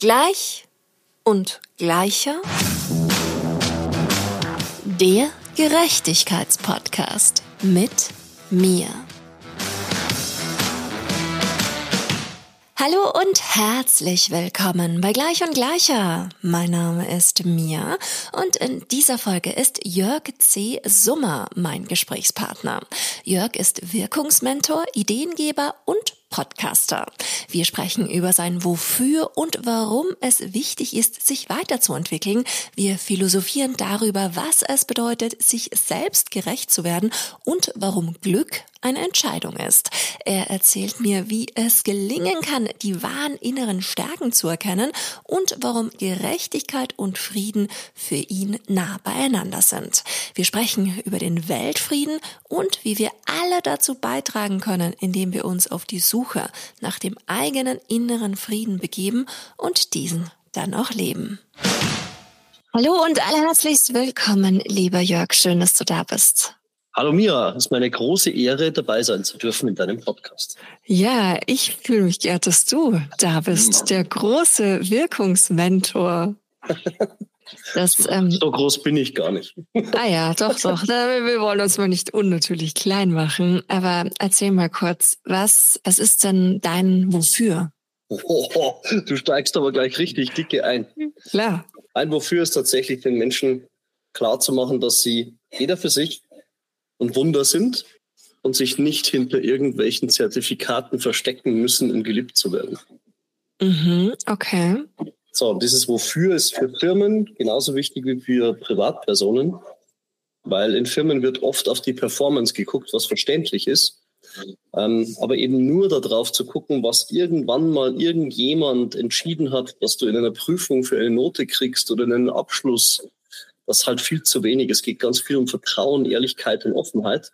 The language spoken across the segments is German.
Gleich und gleicher. Der Gerechtigkeitspodcast mit mir. Hallo und herzlich willkommen bei Gleich und Gleicher. Mein Name ist Mia und in dieser Folge ist Jörg C. Summer mein Gesprächspartner. Jörg ist Wirkungsmentor, Ideengeber und Podcaster. Wir sprechen über sein Wofür und warum es wichtig ist, sich weiterzuentwickeln. Wir philosophieren darüber, was es bedeutet, sich selbst gerecht zu werden und warum Glück eine Entscheidung ist. Er erzählt mir, wie es gelingen kann, die wahren inneren Stärken zu erkennen und warum Gerechtigkeit und Frieden für ihn nah beieinander sind. Wir sprechen über den Weltfrieden und wie wir alle dazu beitragen können, indem wir uns auf die Suche nach dem eigenen inneren Frieden begeben und diesen dann auch leben. Hallo und allerherzlichst willkommen, lieber Jörg. Schön, dass du da bist. Hallo Mira, es ist meine große Ehre, dabei sein zu dürfen in deinem Podcast. Ja, ich fühle mich geehrt, dass du da bist, der große Wirkungsmentor. Das, ähm, so groß bin ich gar nicht. Ah ja, doch, doch. Wir wollen uns mal nicht unnatürlich klein machen. Aber erzähl mal kurz, was, was ist denn dein Wofür? Oh, du steigst aber gleich richtig dicke ein. Klar. Ein Wofür ist tatsächlich den Menschen klar zu machen, dass sie jeder für sich und Wunder sind und sich nicht hinter irgendwelchen Zertifikaten verstecken müssen, um geliebt zu werden. Mhm, okay. So, dieses Wofür ist für Firmen genauso wichtig wie für Privatpersonen, weil in Firmen wird oft auf die Performance geguckt, was verständlich ist. Ähm, aber eben nur darauf zu gucken, was irgendwann mal irgendjemand entschieden hat, dass du in einer Prüfung für eine Note kriegst oder einen Abschluss das ist halt viel zu wenig. Es geht ganz viel um Vertrauen, Ehrlichkeit und Offenheit.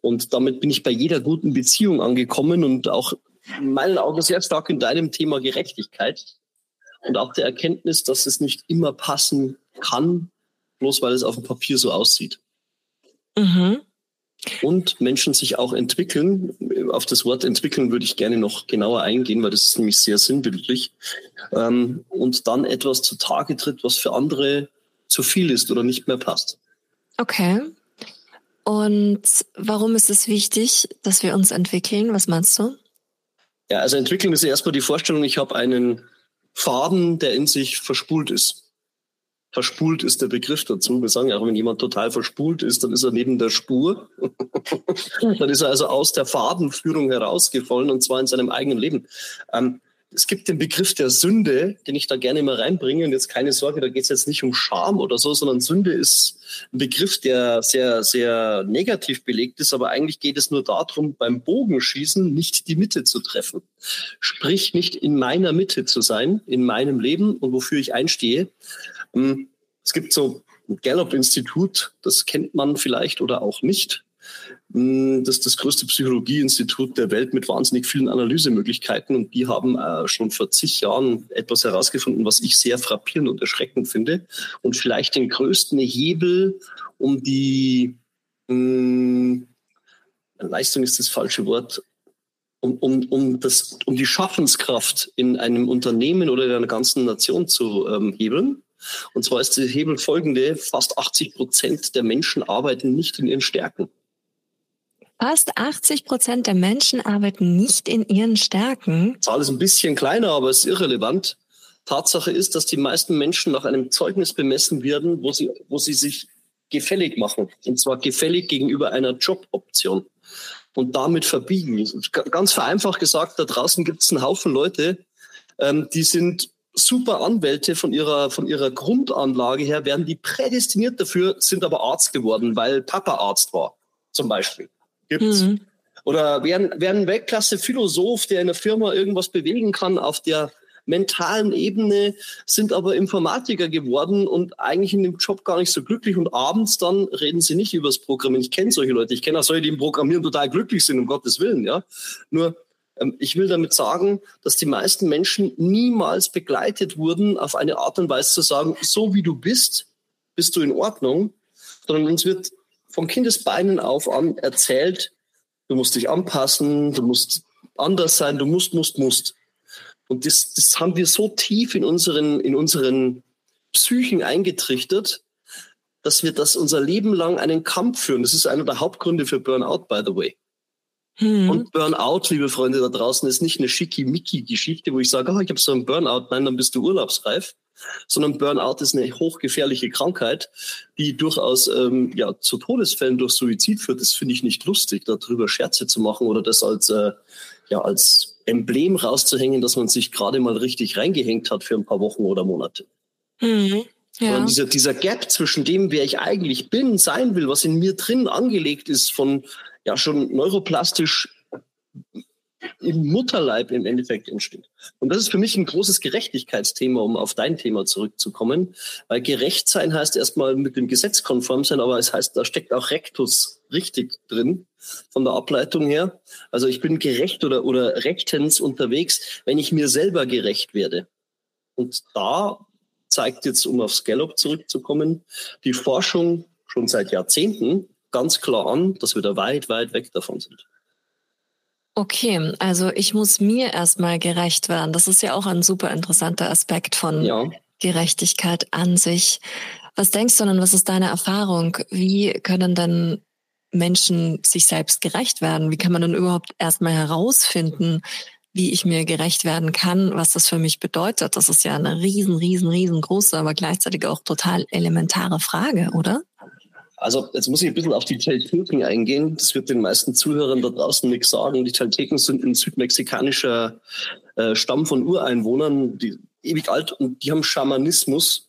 Und damit bin ich bei jeder guten Beziehung angekommen und auch in meinen Augen sehr stark in deinem Thema Gerechtigkeit und auch der Erkenntnis, dass es nicht immer passen kann, bloß weil es auf dem Papier so aussieht. Mhm. Und Menschen sich auch entwickeln. Auf das Wort entwickeln würde ich gerne noch genauer eingehen, weil das ist nämlich sehr sinnbildlich. Ähm, und dann etwas zutage tritt, was für andere zu viel ist oder nicht mehr passt. Okay. Und warum ist es wichtig, dass wir uns entwickeln? Was meinst du? Ja, also entwickeln ist erstmal die Vorstellung, ich habe einen Faden, der in sich verspult ist. Verspult ist der Begriff dazu. Wir sagen ja auch, wenn jemand total verspult ist, dann ist er neben der Spur. dann ist er also aus der Fadenführung herausgefallen und zwar in seinem eigenen Leben. Ähm, es gibt den Begriff der Sünde, den ich da gerne mal reinbringe. Und jetzt keine Sorge, da geht es jetzt nicht um Scham oder so, sondern Sünde ist ein Begriff, der sehr, sehr negativ belegt ist. Aber eigentlich geht es nur darum, beim Bogenschießen nicht die Mitte zu treffen. Sprich, nicht in meiner Mitte zu sein, in meinem Leben und wofür ich einstehe. Hm, es gibt so ein Gallup-Institut, das kennt man vielleicht oder auch nicht. Hm, das ist das größte Psychologieinstitut der Welt mit wahnsinnig vielen Analysemöglichkeiten und die haben äh, schon vor zig Jahren etwas herausgefunden, was ich sehr frappierend und erschreckend finde und vielleicht den größten Hebel, um die mh, hm, Leistung ist das falsche Wort, um, um, um, das, um die Schaffenskraft in einem Unternehmen oder in einer ganzen Nation zu ähm, hebeln. Und zwar ist der Hebel folgende, fast 80 Prozent der Menschen arbeiten nicht in ihren Stärken. Fast 80 Prozent der Menschen arbeiten nicht in ihren Stärken. Die Zahl ist ein bisschen kleiner, aber es ist irrelevant. Tatsache ist, dass die meisten Menschen nach einem Zeugnis bemessen werden, wo sie, wo sie sich gefällig machen. Und zwar gefällig gegenüber einer Joboption. Und damit verbiegen. Ganz vereinfacht gesagt, da draußen gibt es einen Haufen Leute, ähm, die sind super Anwälte von ihrer, von ihrer Grundanlage her, werden die prädestiniert dafür, sind aber Arzt geworden, weil Papa Arzt war, zum Beispiel gibt's. Mhm. Oder wer, wer ein Weltklasse-Philosoph, der in der Firma irgendwas bewegen kann auf der mentalen Ebene, sind aber Informatiker geworden und eigentlich in dem Job gar nicht so glücklich und abends dann reden sie nicht über das Programmieren. Ich kenne solche Leute, ich kenne auch solche, die im Programmieren total glücklich sind, um Gottes Willen, ja. Nur, ähm, ich will damit sagen, dass die meisten Menschen niemals begleitet wurden, auf eine Art und Weise zu sagen, so wie du bist, bist du in Ordnung, sondern uns wird von Kindesbeinen auf an erzählt, du musst dich anpassen, du musst anders sein, du musst, musst, musst. Und das, das haben wir so tief in unseren, in unseren Psychen eingetrichtert, dass wir das unser Leben lang einen Kampf führen. Das ist einer der Hauptgründe für Burnout, by the way. Mhm. Und Burnout, liebe Freunde da draußen, ist nicht eine schickimicki-Geschichte, wo ich sage, oh, ich habe so einen Burnout, nein, dann bist du urlaubsreif, sondern Burnout ist eine hochgefährliche Krankheit, die durchaus ähm, ja, zu Todesfällen durch Suizid führt. Das finde ich nicht lustig, darüber Scherze zu machen oder das als, äh, ja, als Emblem rauszuhängen, dass man sich gerade mal richtig reingehängt hat für ein paar Wochen oder Monate. Mhm. Ja. Und dieser, dieser Gap zwischen dem, wer ich eigentlich bin, sein will, was in mir drin angelegt ist, von ja schon neuroplastisch im Mutterleib im Endeffekt entsteht. Und das ist für mich ein großes Gerechtigkeitsthema, um auf dein Thema zurückzukommen. Weil gerecht sein heißt erstmal mit dem Gesetz konform sein, aber es heißt, da steckt auch Rectus richtig drin von der Ableitung her. Also ich bin gerecht oder, oder rechtens unterwegs, wenn ich mir selber gerecht werde. Und da zeigt jetzt, um aufs Gallup zurückzukommen, die Forschung schon seit Jahrzehnten ganz klar an, dass wir da weit, weit weg davon sind. Okay, also ich muss mir erstmal gerecht werden. Das ist ja auch ein super interessanter Aspekt von ja. Gerechtigkeit an sich. Was denkst du denn, was ist deine Erfahrung? Wie können denn Menschen sich selbst gerecht werden? Wie kann man denn überhaupt erstmal herausfinden, wie ich mir gerecht werden kann, was das für mich bedeutet? Das ist ja eine riesen, riesen, riesengroße, aber gleichzeitig auch total elementare Frage, oder? Also jetzt muss ich ein bisschen auf die Telteken eingehen. Das wird den meisten Zuhörern da draußen nichts sagen. Die Telteken sind ein südmexikanischer äh, Stamm von Ureinwohnern, die ewig alt und die haben Schamanismus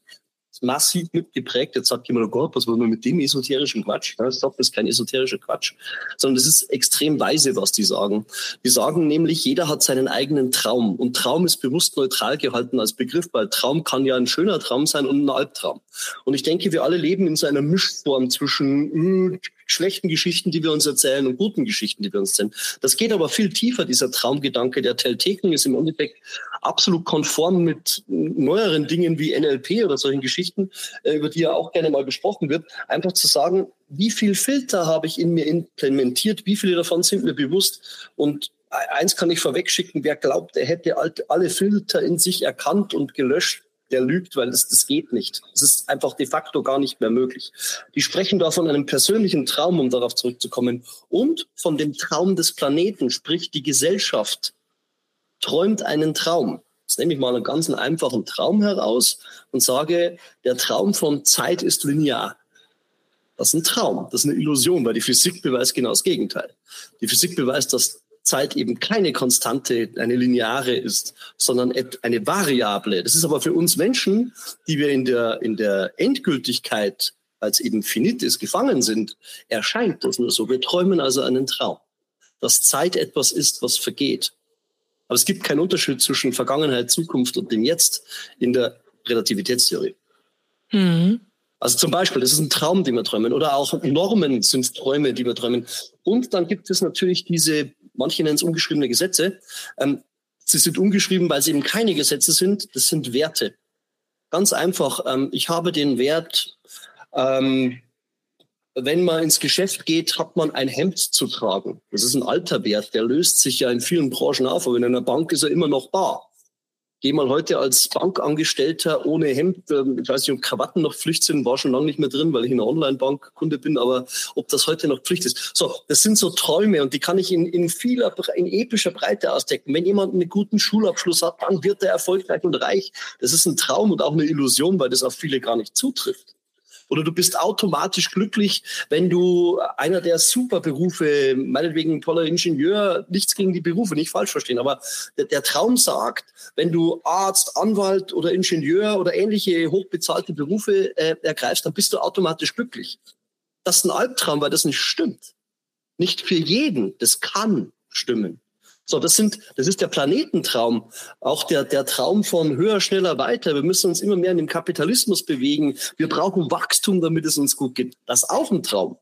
massiv mitgeprägt. Jetzt sagt jemand, oh Gott, was wollen wir mit dem esoterischen Quatsch? Ja, das ist kein esoterischer Quatsch, sondern das ist extrem weise, was die sagen. Die sagen nämlich, jeder hat seinen eigenen Traum. Und Traum ist bewusst neutral gehalten als Begriff, weil Traum kann ja ein schöner Traum sein und ein Albtraum. Und ich denke, wir alle leben in so einer Mischform zwischen äh, schlechten Geschichten, die wir uns erzählen und guten Geschichten, die wir uns erzählen. Das geht aber viel tiefer, dieser Traumgedanke der Telteken ist im Endeffekt absolut konform mit neueren Dingen wie NLP oder solchen Geschichten, äh, über die ja auch gerne mal besprochen wird, einfach zu sagen, wie viel Filter habe ich in mir implementiert, wie viele davon sind mir bewusst und eins kann ich vorwegschicken, wer glaubt, er hätte alle Filter in sich erkannt und gelöscht, der lügt, weil das, das geht nicht. Es ist einfach de facto gar nicht mehr möglich. Die sprechen da von einem persönlichen Traum, um darauf zurückzukommen, und von dem Traum des Planeten, sprich die Gesellschaft träumt einen Traum. Jetzt nehme ich mal einen ganz einfachen Traum heraus und sage, der Traum von Zeit ist linear. Das ist ein Traum, das ist eine Illusion, weil die Physik beweist genau das Gegenteil. Die Physik beweist, dass Zeit eben keine Konstante, eine lineare ist, sondern eine Variable. Das ist aber für uns Menschen, die wir in der, in der Endgültigkeit als eben finites gefangen sind, erscheint das nur so. Wir träumen also einen Traum, dass Zeit etwas ist, was vergeht. Aber es gibt keinen Unterschied zwischen Vergangenheit, Zukunft und dem Jetzt in der Relativitätstheorie. Mhm. Also zum Beispiel, das ist ein Traum, den wir träumen. Oder auch Normen sind Träume, die wir träumen. Und dann gibt es natürlich diese manche nennen es ungeschriebene Gesetze. Ähm, sie sind ungeschrieben, weil sie eben keine Gesetze sind. Das sind Werte. Ganz einfach. Ähm, ich habe den Wert, ähm, wenn man ins Geschäft geht, hat man ein Hemd zu tragen. Das ist ein alter Wert, der löst sich ja in vielen Branchen auf, aber in einer Bank ist er immer noch da gehe mal heute als Bankangestellter ohne Hemd, ähm, ich weiß nicht, ob Krawatten noch Pflicht sind, war schon lange nicht mehr drin, weil ich in einer Online-Bank-Kunde bin, aber ob das heute noch Pflicht ist. So, das sind so Träume und die kann ich in, in vieler, in epischer Breite ausdecken. Wenn jemand einen guten Schulabschluss hat, dann wird er erfolgreich und reich. Das ist ein Traum und auch eine Illusion, weil das auf viele gar nicht zutrifft. Oder du bist automatisch glücklich, wenn du einer der Superberufe, meinetwegen toller Ingenieur, nichts gegen die Berufe, nicht falsch verstehen, aber der, der Traum sagt, wenn du Arzt, Anwalt oder Ingenieur oder ähnliche hochbezahlte Berufe äh, ergreifst, dann bist du automatisch glücklich. Das ist ein Albtraum, weil das nicht stimmt. Nicht für jeden. Das kann stimmen. So, das sind, das ist der Planetentraum. Auch der, der Traum von höher, schneller, weiter. Wir müssen uns immer mehr in den Kapitalismus bewegen. Wir brauchen Wachstum, damit es uns gut geht. Das ist auch ein Traum.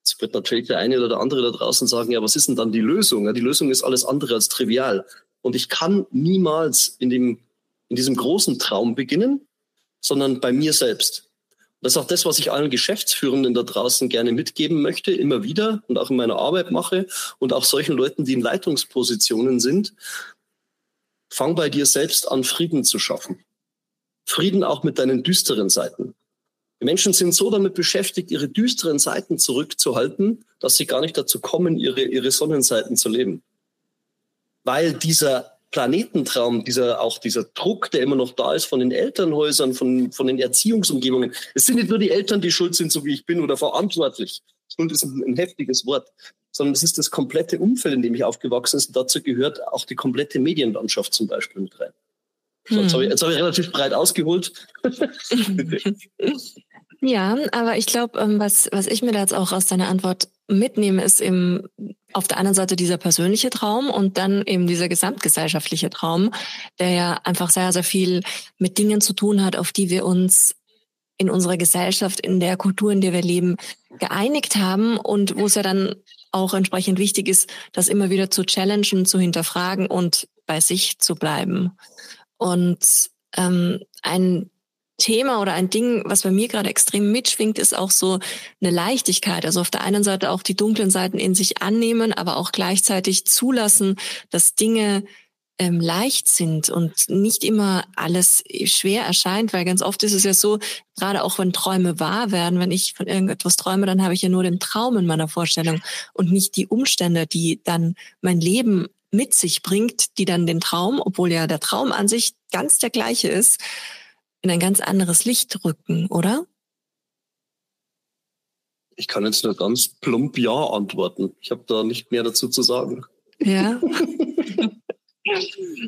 Jetzt wird natürlich der eine oder der andere da draußen sagen, ja, was ist denn dann die Lösung? Ja, die Lösung ist alles andere als trivial. Und ich kann niemals in dem, in diesem großen Traum beginnen, sondern bei mir selbst. Das ist auch das, was ich allen Geschäftsführenden da draußen gerne mitgeben möchte, immer wieder und auch in meiner Arbeit mache und auch solchen Leuten, die in Leitungspositionen sind. Fang bei dir selbst an, Frieden zu schaffen. Frieden auch mit deinen düsteren Seiten. Die Menschen sind so damit beschäftigt, ihre düsteren Seiten zurückzuhalten, dass sie gar nicht dazu kommen, ihre, ihre Sonnenseiten zu leben. Weil dieser Planetentraum, dieser, auch dieser Druck, der immer noch da ist von den Elternhäusern, von, von den Erziehungsumgebungen. Es sind nicht nur die Eltern, die schuld sind, so wie ich bin, oder verantwortlich. Schuld ist ein, ein heftiges Wort, sondern es ist das komplette Umfeld, in dem ich aufgewachsen bin. Dazu gehört auch die komplette Medienlandschaft zum Beispiel mit rein. So, jetzt habe ich, hab ich relativ breit ausgeholt. ja, aber ich glaube, ähm, was, was ich mir da jetzt auch aus deiner Antwort mitnehme, ist eben auf der einen Seite dieser persönliche Traum und dann eben dieser gesamtgesellschaftliche Traum, der ja einfach sehr, sehr viel mit Dingen zu tun hat, auf die wir uns in unserer Gesellschaft, in der Kultur, in der wir leben, geeinigt haben und wo es ja dann auch entsprechend wichtig ist, das immer wieder zu challengen, zu hinterfragen und bei sich zu bleiben. Und ähm, ein Thema oder ein Ding, was bei mir gerade extrem mitschwingt, ist auch so eine Leichtigkeit. Also auf der einen Seite auch die dunklen Seiten in sich annehmen, aber auch gleichzeitig zulassen, dass Dinge ähm, leicht sind und nicht immer alles schwer erscheint, weil ganz oft ist es ja so, gerade auch wenn Träume wahr werden, wenn ich von irgendetwas träume, dann habe ich ja nur den Traum in meiner Vorstellung und nicht die Umstände, die dann mein Leben mit sich bringt, die dann den Traum, obwohl ja der Traum an sich ganz der gleiche ist, in ein ganz anderes Licht rücken, oder? Ich kann jetzt nur ganz plump Ja antworten. Ich habe da nicht mehr dazu zu sagen. Ja.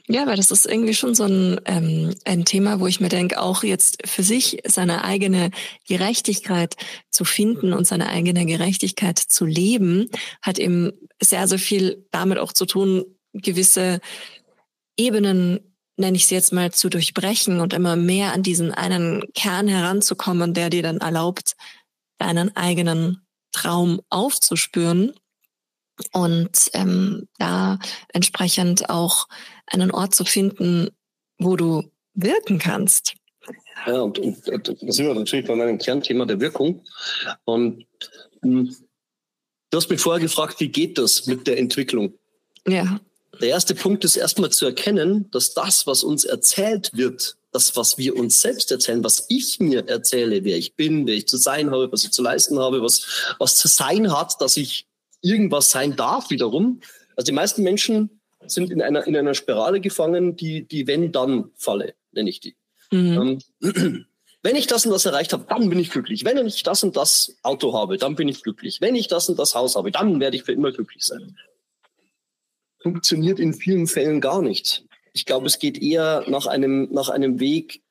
Ja, weil das ist irgendwie schon so ein, ähm, ein Thema, wo ich mir denke, auch jetzt für sich seine eigene Gerechtigkeit zu finden und seine eigene Gerechtigkeit zu leben, hat eben sehr, sehr viel damit auch zu tun, gewisse Ebenen nenne ich sie jetzt mal, zu durchbrechen und immer mehr an diesen einen Kern heranzukommen, der dir dann erlaubt, deinen eigenen Traum aufzuspüren und ähm, da entsprechend auch einen Ort zu finden, wo du wirken kannst. Ja, und, und, und da sind wir natürlich bei meinem Kernthema der Wirkung. Und mh, hm, du hast mich vorher gefragt, wie geht das mit der Entwicklung? Ja. Der erste Punkt ist erstmal zu erkennen, dass das, was uns erzählt wird, das, was wir uns selbst erzählen, was ich mir erzähle, wer ich bin, wer ich zu sein habe, was ich zu leisten habe, was, was zu sein hat, dass ich irgendwas sein darf wiederum. Also die meisten Menschen sind in einer, in einer Spirale gefangen, die, die Wenn-Dann-Falle, nenne ich die. Mhm. Ähm, wenn ich das und das erreicht habe, dann bin ich glücklich. Wenn ich das und das Auto habe, dann bin ich glücklich. Wenn ich das und das Haus habe, dann werde ich für immer glücklich sein funktioniert in vielen Fällen gar nicht. Ich glaube, es geht eher nach einem, nach einem Weg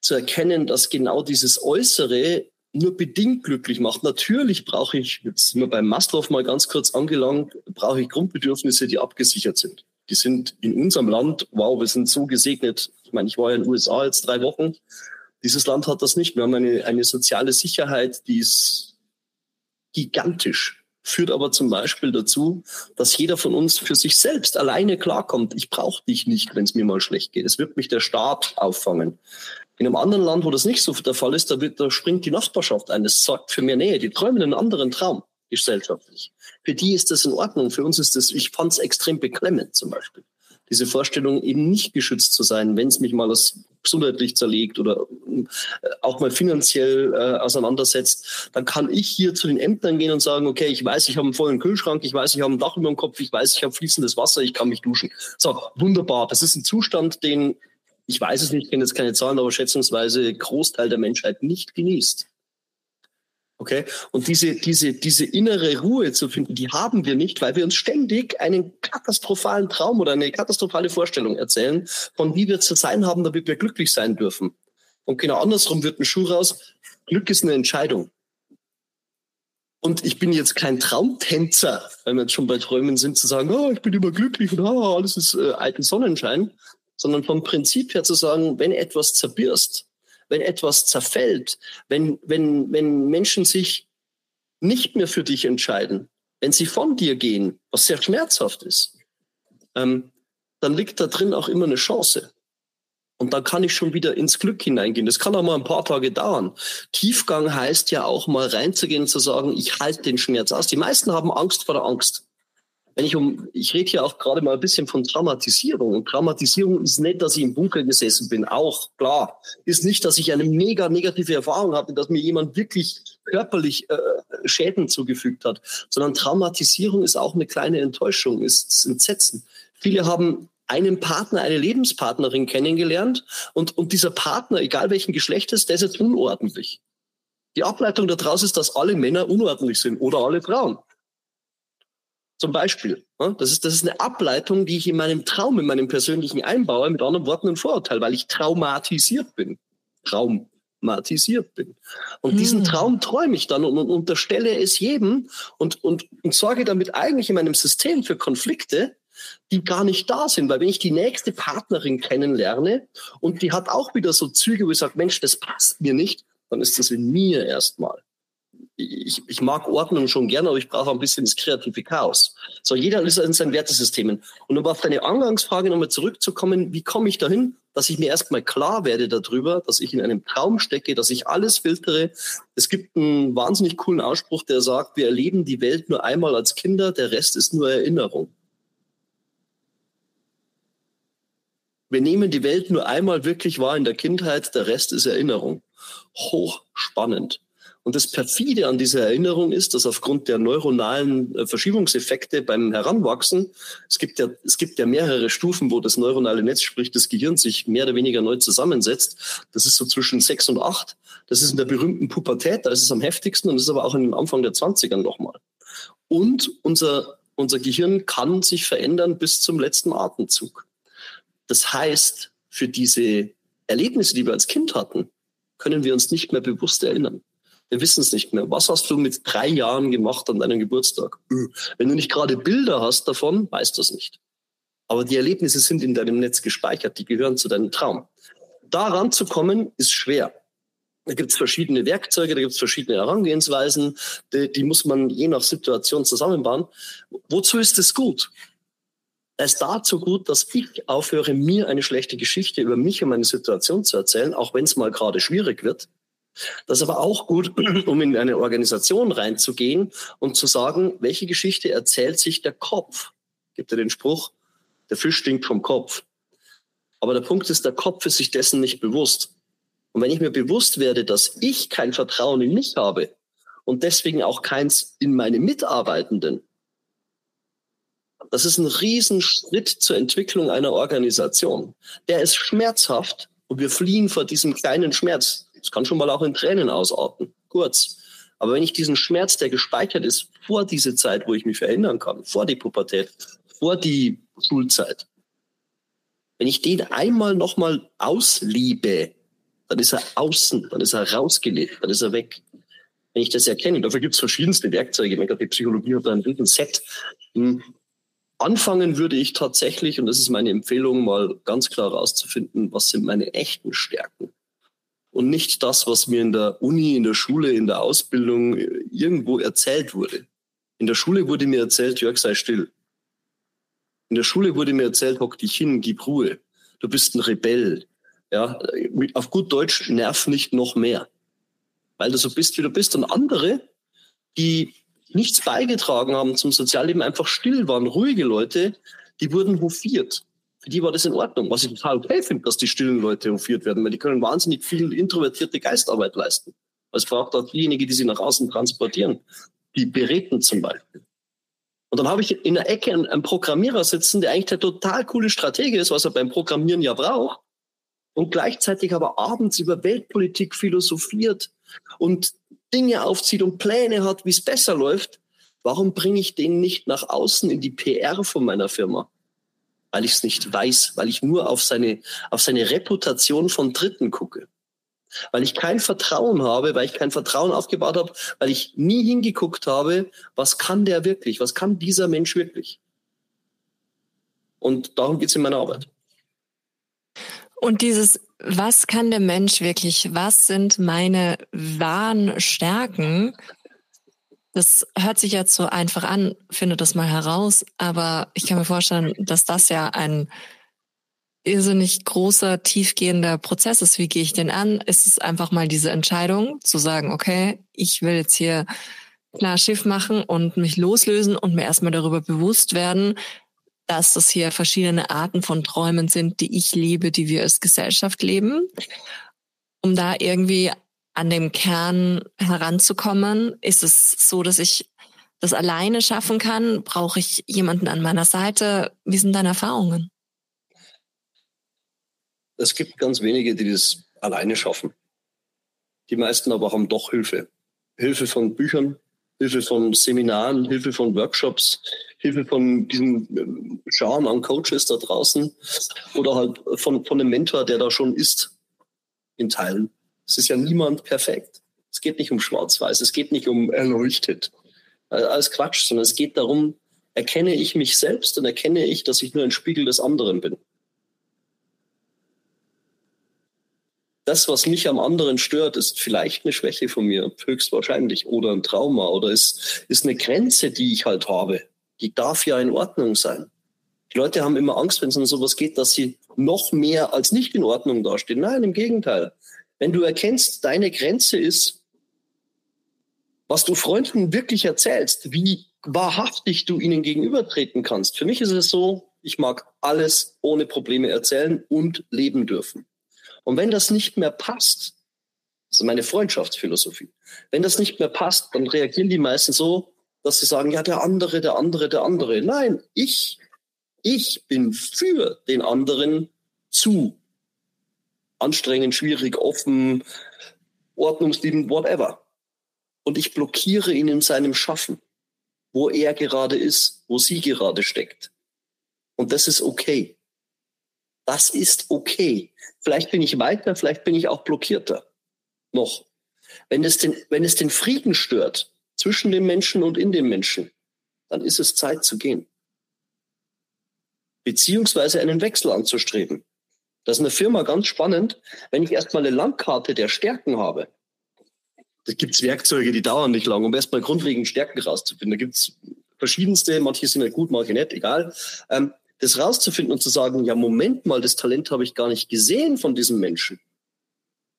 zu erkennen, dass genau dieses Äußere nur bedingt glücklich macht. Natürlich brauche ich, jetzt sind wir beim Maslow mal ganz kurz angelangt, brauche ich Grundbedürfnisse, die abgesichert sind. Die sind in unserem Land, wow, wir sind so gesegnet. Ich meine, ich war ja in den USA jetzt drei Wochen. Dieses Land hat das nicht. Wir haben eine, eine soziale Sicherheit, die ist gigantisch führt aber zum Beispiel dazu, dass jeder von uns für sich selbst alleine klarkommt. Ich brauche dich nicht, wenn es mir mal schlecht geht. Es wird mich der Staat auffangen. In einem anderen Land, wo das nicht so der Fall ist, da, wird, da springt die Nachbarschaft ein. Das sorgt für mehr Nähe. Die träumen einen anderen Traum gesellschaftlich. Für die ist das in Ordnung. Für uns ist das, ich fand es extrem beklemmend zum Beispiel diese Vorstellung, eben nicht geschützt zu sein, wenn es mich mal das gesundheitlich zerlegt oder äh, auch mal finanziell äh, auseinandersetzt, dann kann ich hier zu den Ämtern gehen und sagen, okay, ich weiß, ich habe einen vollen Kühlschrank, ich weiß, ich habe ein Dach über dem Kopf, ich weiß, ich habe fließendes Wasser, ich kann mich duschen. So, wunderbar. Das ist ein Zustand, den, ich weiß es nicht, ich kenne jetzt keine Zahlen, aber schätzungsweise Großteil der Menschheit nicht genießt. Okay? Und diese, diese, diese innere Ruhe zu finden, die haben wir nicht, weil wir uns ständig einen katastrophalen Traum oder eine katastrophale Vorstellung erzählen, von wie wir zu sein haben, damit wir glücklich sein dürfen. Und genau andersrum wird ein Schuh raus. Glück ist eine Entscheidung. Und ich bin jetzt kein Traumtänzer, wenn wir jetzt schon bei Träumen sind, zu sagen, oh, ich bin immer glücklich und oh, alles ist äh, alten Sonnenschein, sondern vom Prinzip her zu sagen, wenn etwas zerbirst, wenn etwas zerfällt, wenn, wenn, wenn Menschen sich nicht mehr für dich entscheiden, wenn sie von dir gehen, was sehr schmerzhaft ist, ähm, dann liegt da drin auch immer eine Chance. Und dann kann ich schon wieder ins Glück hineingehen. Das kann auch mal ein paar Tage dauern. Tiefgang heißt ja auch mal reinzugehen und zu sagen, ich halte den Schmerz aus. Die meisten haben Angst vor der Angst. Wenn ich um, ich rede hier auch gerade mal ein bisschen von Traumatisierung. Und Traumatisierung ist nicht, dass ich im Bunker gesessen bin, auch klar. Ist nicht, dass ich eine mega negative Erfahrung hatte, dass mir jemand wirklich körperlich äh, Schäden zugefügt hat, sondern Traumatisierung ist auch eine kleine Enttäuschung, ist Entsetzen. Viele haben einen Partner, eine Lebenspartnerin kennengelernt und, und dieser Partner, egal welchen Geschlechtes, der ist jetzt unordentlich. Die Ableitung daraus ist, dass alle Männer unordentlich sind oder alle Frauen. Zum Beispiel. Das ist, das ist eine Ableitung, die ich in meinem Traum, in meinem persönlichen einbaue, mit anderen Worten ein Vorurteil, weil ich traumatisiert bin. Traumatisiert bin. Und hm. diesen Traum träume ich dann und, und unterstelle es jedem und, und, und sorge damit eigentlich in meinem System für Konflikte, die gar nicht da sind. Weil wenn ich die nächste Partnerin kennenlerne und die hat auch wieder so Züge, wo ich sage, Mensch, das passt mir nicht, dann ist das in mir erstmal. Ich, ich mag Ordnung schon gerne, aber ich brauche ein bisschen das kreative Chaos. So, jeder ist in seinen Wertesystemen. Und um auf deine Angangsfrage nochmal zurückzukommen, wie komme ich dahin, dass ich mir erstmal klar werde darüber, dass ich in einem Traum stecke, dass ich alles filtere. Es gibt einen wahnsinnig coolen Ausspruch, der sagt, wir erleben die Welt nur einmal als Kinder, der Rest ist nur Erinnerung. Wir nehmen die Welt nur einmal wirklich wahr in der Kindheit, der Rest ist Erinnerung. Hochspannend. Und das perfide an dieser Erinnerung ist, dass aufgrund der neuronalen äh, Verschiebungseffekte beim Heranwachsen, es gibt ja, es gibt ja mehrere Stufen, wo das neuronale Netz, sprich das Gehirn, sich mehr oder weniger neu zusammensetzt. Das ist so zwischen sechs und acht. Das ist in der berühmten Pubertät, da ist es am heftigsten und ist aber auch im Anfang der Zwanzigern nochmal. Und unser, unser Gehirn kann sich verändern bis zum letzten Atemzug. Das heißt, für diese Erlebnisse, die wir als Kind hatten, können wir uns nicht mehr bewusst erinnern. Wir wissen es nicht mehr. Was hast du mit drei Jahren gemacht an deinem Geburtstag? Äh, wenn du nicht gerade Bilder hast davon, weißt du es nicht. Aber die Erlebnisse sind in deinem Netz gespeichert, die gehören zu deinem Traum. Da ranzukommen, ist schwer. Da gibt es verschiedene Werkzeuge, da gibt es verschiedene Herangehensweisen, die, die, muss man je nach Situation zusammenbauen. Wozu ist es gut? Es ist dazu gut, dass ich aufhöre, mir eine schlechte Geschichte über mich und meine Situation zu erzählen, auch wenn es mal gerade schwierig wird. Das ist aber auch gut, um in eine Organisation reinzugehen und zu sagen, welche Geschichte erzählt sich der Kopf? Gibt er den Spruch, der Fisch stinkt vom Kopf. Aber der Punkt ist, der Kopf ist sich dessen nicht bewusst. Und wenn ich mir bewusst werde, dass ich kein Vertrauen in mich habe und deswegen auch keins in meine Mitarbeitenden, das ist ein Riesenschritt zur Entwicklung einer Organisation. Der ist schmerzhaft und wir fliehen vor diesem kleinen Schmerz. Es kann schon mal auch in Tränen ausarten, kurz. Aber wenn ich diesen Schmerz, der gespeichert ist vor diese Zeit, wo ich mich verändern kann, vor die Pubertät, vor die Schulzeit, wenn ich den einmal nochmal ausliebe, dann ist er außen, dann ist er rausgelegt, dann ist er weg. Wenn ich das erkenne, dafür gibt es verschiedenste Werkzeuge. Ich meine, die Psychologie hat da ein riesen Set. Hm. Anfangen würde ich tatsächlich, und das ist meine Empfehlung, mal ganz klar herauszufinden, was sind meine echten Stärken. Und nicht das, was mir in der Uni, in der Schule, in der Ausbildung irgendwo erzählt wurde. In der Schule wurde mir erzählt, Jörg, sei still. In der Schule wurde mir erzählt, hock dich hin, gib Ruhe. Du bist ein Rebell. Ja, auf gut Deutsch, nerv nicht noch mehr. Weil du so bist, wie du bist. Und andere, die nichts beigetragen haben zum Sozialleben, einfach still waren, ruhige Leute, die wurden hofiert. Die war das in Ordnung, was ich total okay finde, dass die stillen Leute hofiert werden, weil die können wahnsinnig viel introvertierte Geistarbeit leisten. Es braucht auch diejenigen, die sie nach außen transportieren, die bereden zum Beispiel. Und dann habe ich in der Ecke einen, einen Programmierer sitzen, der eigentlich der total coole Stratege ist, was er beim Programmieren ja braucht, und gleichzeitig aber abends über Weltpolitik philosophiert und Dinge aufzieht und Pläne hat, wie es besser läuft, warum bringe ich den nicht nach außen in die PR von meiner Firma? Weil ich es nicht weiß, weil ich nur auf seine, auf seine Reputation von Dritten gucke. Weil ich kein Vertrauen habe, weil ich kein Vertrauen aufgebaut habe, weil ich nie hingeguckt habe, was kann der wirklich, was kann dieser Mensch wirklich. Und darum geht es in meiner Arbeit. Und dieses was kann der Mensch wirklich, was sind meine wahren Stärken? Das hört sich jetzt so einfach an, finde das mal heraus, aber ich kann mir vorstellen, dass das ja ein irrsinnig großer, tiefgehender Prozess ist. Wie gehe ich den an? Ist es einfach mal diese Entscheidung zu sagen, okay, ich will jetzt hier klar Schiff machen und mich loslösen und mir erstmal darüber bewusst werden, dass das hier verschiedene Arten von Träumen sind, die ich lebe, die wir als Gesellschaft leben. Um da irgendwie an dem Kern heranzukommen, ist es so, dass ich das alleine schaffen kann? Brauche ich jemanden an meiner Seite? Wie sind deine Erfahrungen? Es gibt ganz wenige, die das alleine schaffen. Die meisten aber haben doch Hilfe. Hilfe von Büchern, Hilfe von Seminaren, Hilfe von Workshops, Hilfe von diesen ähm, Scharen an Coaches da draußen oder halt von, von einem Mentor, der da schon ist, in Teilen. Es ist ja niemand perfekt. Es geht nicht um Schwarz-Weiß, es geht nicht um erleuchtet. Äh, alles Quatsch, sondern es geht darum, erkenne ich mich selbst und erkenne ich, dass ich nur ein Spiegel des anderen bin. das, was mich am anderen stört, ist vielleicht eine Schwäche von mir, höchstwahrscheinlich, oder ein Trauma, oder ist, ist eine Grenze, die ich halt habe. Die darf ja in Ordnung sein. Die Leute haben immer Angst, wenn es um sowas geht, dass sie noch mehr als nicht in Ordnung dastehen. Nein, im Gegenteil. Wenn du erkennst, deine Grenze ist, was du Freunden wirklich erzählst, wie wahrhaftig du ihnen gegenübertreten kannst. Für mich ist es so, ich mag alles ohne Probleme erzählen und leben dürfen. Und wenn das nicht mehr passt, das ist meine Freundschaftsphilosophie, wenn das nicht mehr passt, dann reagieren die meisten so, dass sie sagen, ja, der andere, der andere, der andere. Nein, ich, ich bin für den anderen zu anstrengend, schwierig, offen, ordnungsliebend, whatever. Und ich blockiere ihn in seinem Schaffen, wo er gerade ist, wo sie gerade steckt. Und das ist okay. Das ist okay. Vielleicht bin ich weiter, vielleicht bin ich auch blockierter. Noch. Wenn es den, wenn es den Frieden stört zwischen dem Menschen und in dem Menschen, dann ist es Zeit zu gehen. Beziehungsweise einen Wechsel anzustreben. Das ist eine Firma ganz spannend. Wenn ich erstmal eine Landkarte der Stärken habe, da gibt's Werkzeuge, die dauern nicht lang, um erstmal grundlegend Stärken rauszufinden. Da gibt's verschiedenste, manche sind ja gut, manche nicht, egal. Ähm, das rauszufinden und zu sagen, ja, Moment mal, das Talent habe ich gar nicht gesehen von diesem Menschen,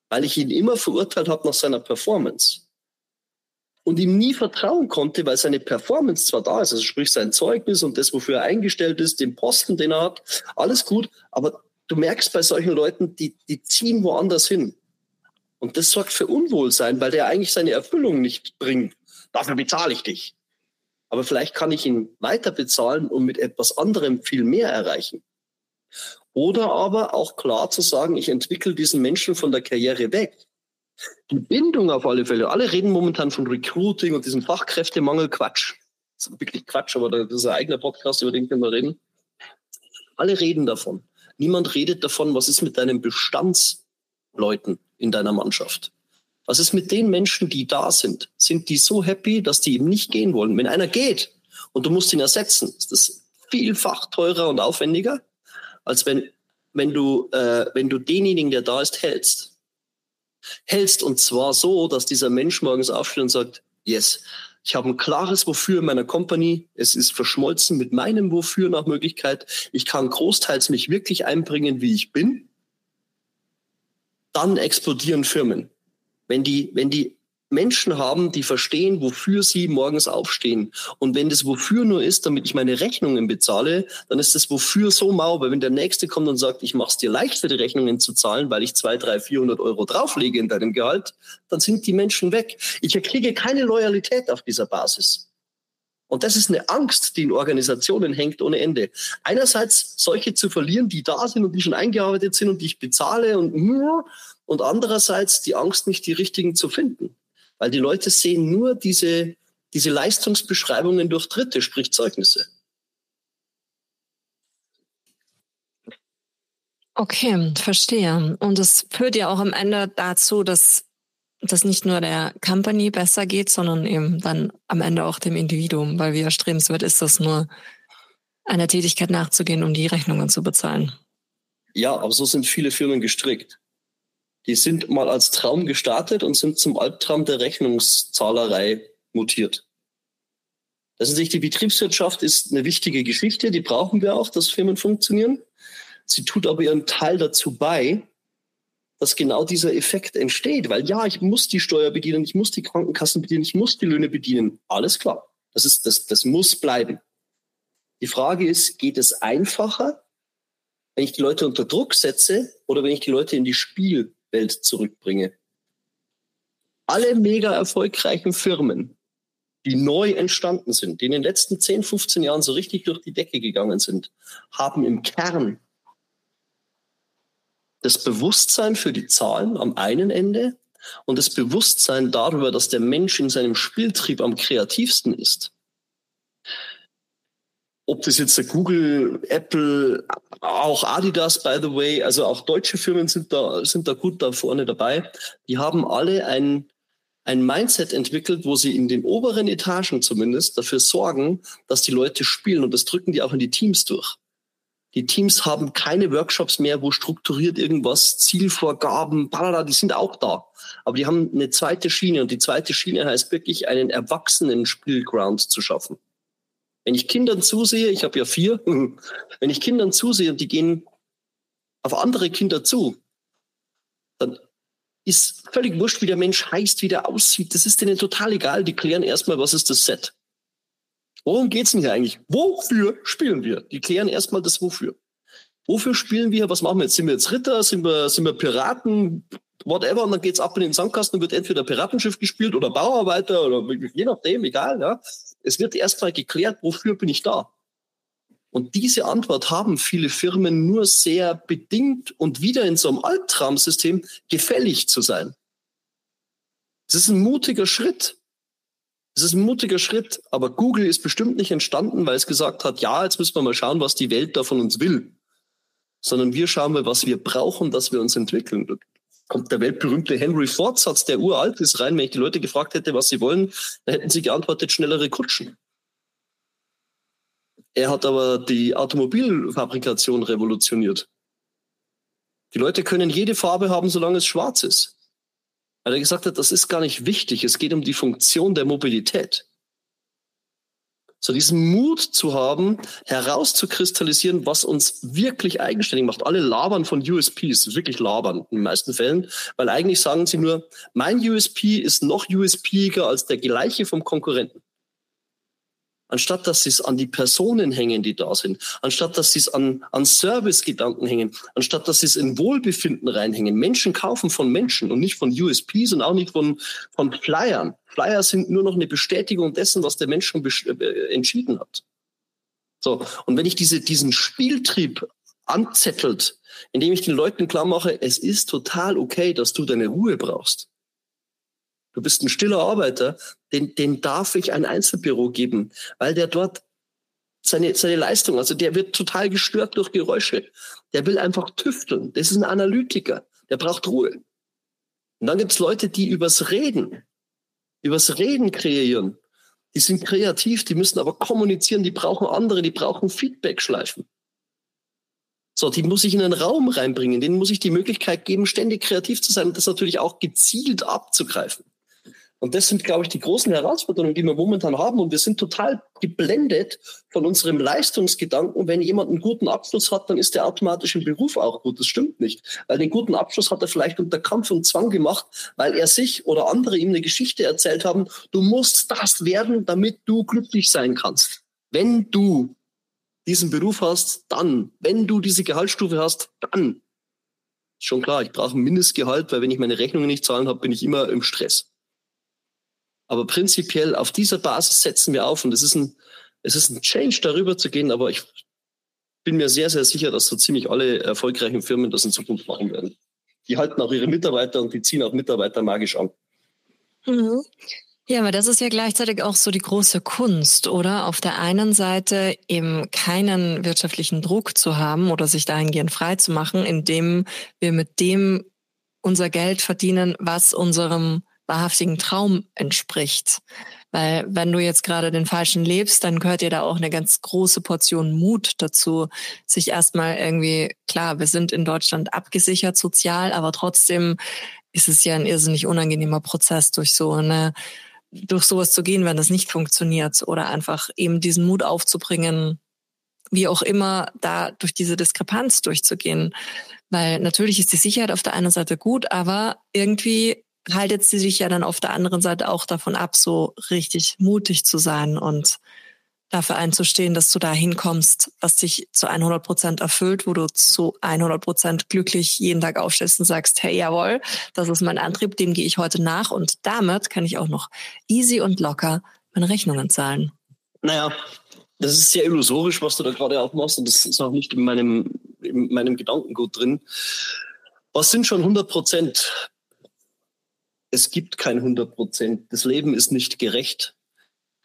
weil ich ihn immer verurteilt habe nach seiner Performance und ihm nie vertrauen konnte, weil seine Performance zwar da ist, also sprich sein Zeugnis und das, wofür er eingestellt ist, den Posten, den er hat, alles gut, aber du merkst bei solchen Leuten, die, die ziehen woanders hin. Und das sorgt für Unwohlsein, weil der eigentlich seine Erfüllung nicht bringt. Dafür bezahle ich dich. Aber vielleicht kann ich ihn weiter bezahlen und mit etwas anderem viel mehr erreichen. Oder aber auch klar zu sagen, ich entwickle diesen Menschen von der Karriere weg. Die Bindung auf alle Fälle. Alle reden momentan von Recruiting und diesem Fachkräftemangel. Quatsch. Das ist wirklich Quatsch, aber das ist ein eigener Podcast, über den können wir reden. Alle reden davon. Niemand redet davon, was ist mit deinen Bestandsleuten in deiner Mannschaft. Was ist mit den Menschen, die da sind? Sind die so happy, dass die eben nicht gehen wollen? Wenn einer geht und du musst ihn ersetzen, ist das vielfach teurer und aufwendiger, als wenn, wenn, du, äh, wenn du denjenigen, der da ist, hältst. Hältst und zwar so, dass dieser Mensch morgens aufsteht und sagt, yes, ich habe ein klares Wofür in meiner Company. Es ist verschmolzen mit meinem Wofür nach Möglichkeit. Ich kann großteils mich wirklich einbringen, wie ich bin. Dann explodieren Firmen wenn die, wenn die Menschen haben, die verstehen, wofür sie morgens aufstehen. Und wenn das wofür nur ist, damit ich meine Rechnungen bezahle, dann ist das wofür so mau. Weil wenn der Nächste kommt und sagt, ich mache es dir leicht für die Rechnungen zu zahlen, weil ich zwei, drei, vierhundert Euro drauflege in deinem Gehalt, dann sind die Menschen weg. Ich erkriege keine Loyalität auf dieser Basis. Und das ist eine Angst, die in Organisationen hängt ohne Ende. Einerseits solche zu verlieren, die da sind und die schon eingearbeitet sind und die ich bezahle und und andererseits die Angst, nicht die richtigen zu finden. Weil die Leute sehen nur diese, diese Leistungsbeschreibungen durch Dritte, sprich Zeugnisse. Okay, verstehe. Und es führt ja auch am Ende dazu, dass dass nicht nur der Company besser geht, sondern eben dann am Ende auch dem Individuum, weil wie erstrebenswert ist das nur, einer Tätigkeit nachzugehen, um die Rechnungen zu bezahlen. Ja, aber so sind viele Firmen gestrickt die sind mal als Traum gestartet und sind zum Albtraum der Rechnungszahlerei mutiert. Also sich die Betriebswirtschaft ist eine wichtige Geschichte, die brauchen wir auch, dass Firmen funktionieren. Sie tut aber ihren Teil dazu bei, dass genau dieser Effekt entsteht. Weil ja, ich muss die Steuer bedienen, ich muss die Krankenkassen bedienen, ich muss die Löhne bedienen. Alles klar. Das ist, das, das muss bleiben. Die Frage ist, geht es einfacher, wenn ich die Leute unter Druck setze oder wenn ich die Leute in die Spielwelt zurückbringe? Alle mega erfolgreichen Firmen, die neu entstanden sind, die in den letzten 10, 15 Jahren so richtig durch die Decke gegangen sind, haben im Kern das Bewusstsein für die Zahlen am einen Ende und das Bewusstsein darüber, dass der Mensch in seinem Spieltrieb am kreativsten ist. Ob das jetzt der Google, Apple, auch Adidas, by the way, also auch deutsche Firmen sind da, sind da gut da vorne dabei. Die haben alle ein, ein Mindset entwickelt, wo sie in den oberen Etagen zumindest dafür sorgen, dass die Leute spielen und das drücken die auch in die Teams durch. Die Teams haben keine Workshops mehr, wo strukturiert irgendwas, Zielvorgaben, balala, die sind auch da. Aber die haben eine zweite Schiene und die zweite Schiene heißt wirklich einen erwachsenen Spielground zu schaffen. Wenn ich Kindern zusehe, ich habe ja vier, wenn ich Kindern zusehe und die gehen auf andere Kinder zu, dann ist völlig wurscht, wie der Mensch heißt, wie der aussieht. Das ist denen total egal. Die klären erstmal, was ist das Set. Worum geht's denn hier eigentlich? Wofür spielen wir? Die klären erstmal das Wofür. Wofür spielen wir? Was machen wir jetzt? Sind wir jetzt Ritter? Sind wir, sind wir Piraten? Whatever. Und dann geht's ab in den Sandkasten und wird entweder Piratenschiff gespielt oder Bauarbeiter oder je nachdem, egal. Ja. Es wird erstmal geklärt, wofür bin ich da? Und diese Antwort haben viele Firmen nur sehr bedingt und wieder in so einem Albtraumsystem gefällig zu sein. Das ist ein mutiger Schritt. Es ist ein mutiger Schritt, aber Google ist bestimmt nicht entstanden, weil es gesagt hat, ja, jetzt müssen wir mal schauen, was die Welt da von uns will. Sondern wir schauen mal, was wir brauchen, dass wir uns entwickeln. Kommt der weltberühmte Henry Ford-Satz, der uralt ist, rein. Wenn ich die Leute gefragt hätte, was sie wollen, dann hätten sie geantwortet, schnellere Kutschen. Er hat aber die Automobilfabrikation revolutioniert. Die Leute können jede Farbe haben, solange es schwarz ist weil er gesagt hat, das ist gar nicht wichtig. Es geht um die Funktion der Mobilität. So diesen Mut zu haben, herauszukristallisieren, was uns wirklich eigenständig macht. Alle labern von USPs, wirklich labern in den meisten Fällen, weil eigentlich sagen sie nur, mein USP ist noch USPiger als der gleiche vom Konkurrenten anstatt dass sie es an die Personen hängen, die da sind, anstatt dass sie es an, an Servicegedanken hängen, anstatt dass sie es in Wohlbefinden reinhängen. Menschen kaufen von Menschen und nicht von USPs und auch nicht von, von Flyern. Flyer sind nur noch eine Bestätigung dessen, was der Mensch schon äh, entschieden hat. So. Und wenn ich diese, diesen Spieltrieb anzettelt, indem ich den Leuten klar mache, es ist total okay, dass du deine Ruhe brauchst. Du bist ein stiller Arbeiter, den, den darf ich ein Einzelbüro geben, weil der dort seine, seine Leistung, also der wird total gestört durch Geräusche. Der will einfach tüfteln. Das ist ein Analytiker. Der braucht Ruhe. Und dann gibt's Leute, die übers Reden, übers Reden kreieren. Die sind kreativ, die müssen aber kommunizieren, die brauchen andere, die brauchen Feedback-Schleifen. So, die muss ich in einen Raum reinbringen, denen muss ich die Möglichkeit geben, ständig kreativ zu sein und das natürlich auch gezielt abzugreifen. Und das sind, glaube ich, die großen Herausforderungen, die wir momentan haben. Und wir sind total geblendet von unserem Leistungsgedanken. Wenn jemand einen guten Abschluss hat, dann ist der automatisch im Beruf auch gut. Das stimmt nicht. Weil den guten Abschluss hat er vielleicht unter Kampf und Zwang gemacht, weil er sich oder andere ihm eine Geschichte erzählt haben. Du musst das werden, damit du glücklich sein kannst. Wenn du diesen Beruf hast, dann. Wenn du diese Gehaltsstufe hast, dann. Schon klar, ich brauche ein Mindestgehalt, weil wenn ich meine Rechnungen nicht zahlen habe, bin ich immer im Stress. Aber prinzipiell auf dieser Basis setzen wir auf und es ist ein, es ist ein Change, darüber zu gehen, aber ich bin mir sehr, sehr sicher, dass so ziemlich alle erfolgreichen Firmen das in Zukunft machen werden. Die halten auch ihre Mitarbeiter und die ziehen auch Mitarbeiter magisch an. Mhm. Ja, aber das ist ja gleichzeitig auch so die große Kunst, oder? Auf der einen Seite eben keinen wirtschaftlichen Druck zu haben oder sich dahingehend frei zu machen, indem wir mit dem unser Geld verdienen, was unserem wahrhaftigen Traum entspricht. Weil wenn du jetzt gerade den falschen lebst, dann gehört dir da auch eine ganz große Portion Mut dazu, sich erstmal irgendwie, klar, wir sind in Deutschland abgesichert sozial, aber trotzdem ist es ja ein irrsinnig unangenehmer Prozess durch so eine, durch sowas zu gehen, wenn das nicht funktioniert oder einfach eben diesen Mut aufzubringen, wie auch immer da durch diese Diskrepanz durchzugehen. Weil natürlich ist die Sicherheit auf der einen Seite gut, aber irgendwie haltet sie sich ja dann auf der anderen Seite auch davon ab, so richtig mutig zu sein und dafür einzustehen, dass du da hinkommst, was dich zu 100 Prozent erfüllt, wo du zu 100 Prozent glücklich jeden Tag aufstehst und sagst, hey, jawohl, das ist mein Antrieb, dem gehe ich heute nach und damit kann ich auch noch easy und locker meine Rechnungen zahlen. Naja, das ist sehr illusorisch, was du da gerade aufmachst und das ist auch nicht in meinem, in meinem Gedankengut drin. Was sind schon 100 Prozent? Es gibt kein 100 Prozent. Das Leben ist nicht gerecht.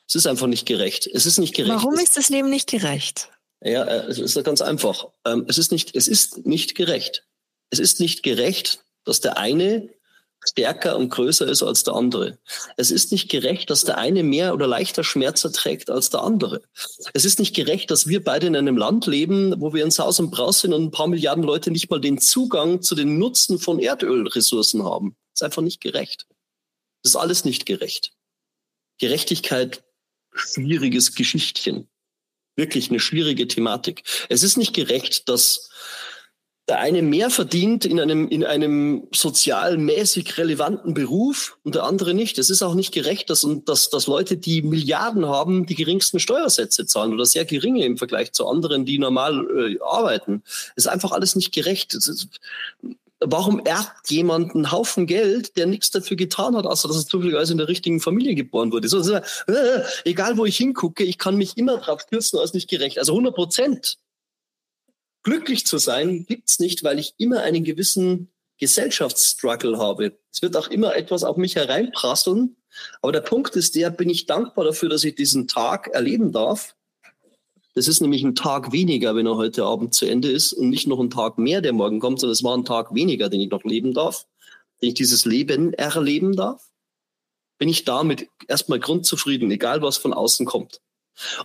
Es ist einfach nicht gerecht. Es ist nicht gerecht. Warum ist das Leben nicht gerecht? Ja, äh, es ist ganz einfach. Ähm, es ist nicht, es ist nicht gerecht. Es ist nicht gerecht, dass der eine stärker und größer ist als der andere. Es ist nicht gerecht, dass der eine mehr oder leichter Schmerz erträgt als der andere. Es ist nicht gerecht, dass wir beide in einem Land leben, wo wir in Saus und Braus sind und ein paar Milliarden Leute nicht mal den Zugang zu den Nutzen von Erdölressourcen haben. Ist einfach nicht gerecht. Das ist alles nicht gerecht. Gerechtigkeit schwieriges Geschichtchen. Wirklich eine schwierige Thematik. Es ist nicht gerecht, dass der eine mehr verdient in einem, in einem sozialmäßig relevanten Beruf und der andere nicht. Es ist auch nicht gerecht, dass, dass, dass Leute, die Milliarden haben, die geringsten Steuersätze zahlen oder sehr geringe im Vergleich zu anderen, die normal äh, arbeiten. Es ist einfach alles nicht gerecht. Ist, warum erbt jemand einen Haufen Geld, der nichts dafür getan hat, außer dass er zufälligerweise in der richtigen Familie geboren wurde? So, äh, egal wo ich hingucke, ich kann mich immer drauf stürzen als nicht gerecht. Also 100 Prozent glücklich zu sein gibt's nicht, weil ich immer einen gewissen Gesellschaftsstruggle habe. Es wird auch immer etwas auf mich hereinprasseln. Aber der Punkt ist der, bin ich dankbar dafür, dass ich diesen Tag erleben darf das ist nämlich ein Tag weniger, wenn er heute Abend zu Ende ist und nicht noch ein Tag mehr, der morgen kommt, sondern es war ein Tag weniger, den ich noch leben darf, den ich dieses Leben erleben darf. Bin ich damit erstmal grundzufrieden, egal was von außen kommt.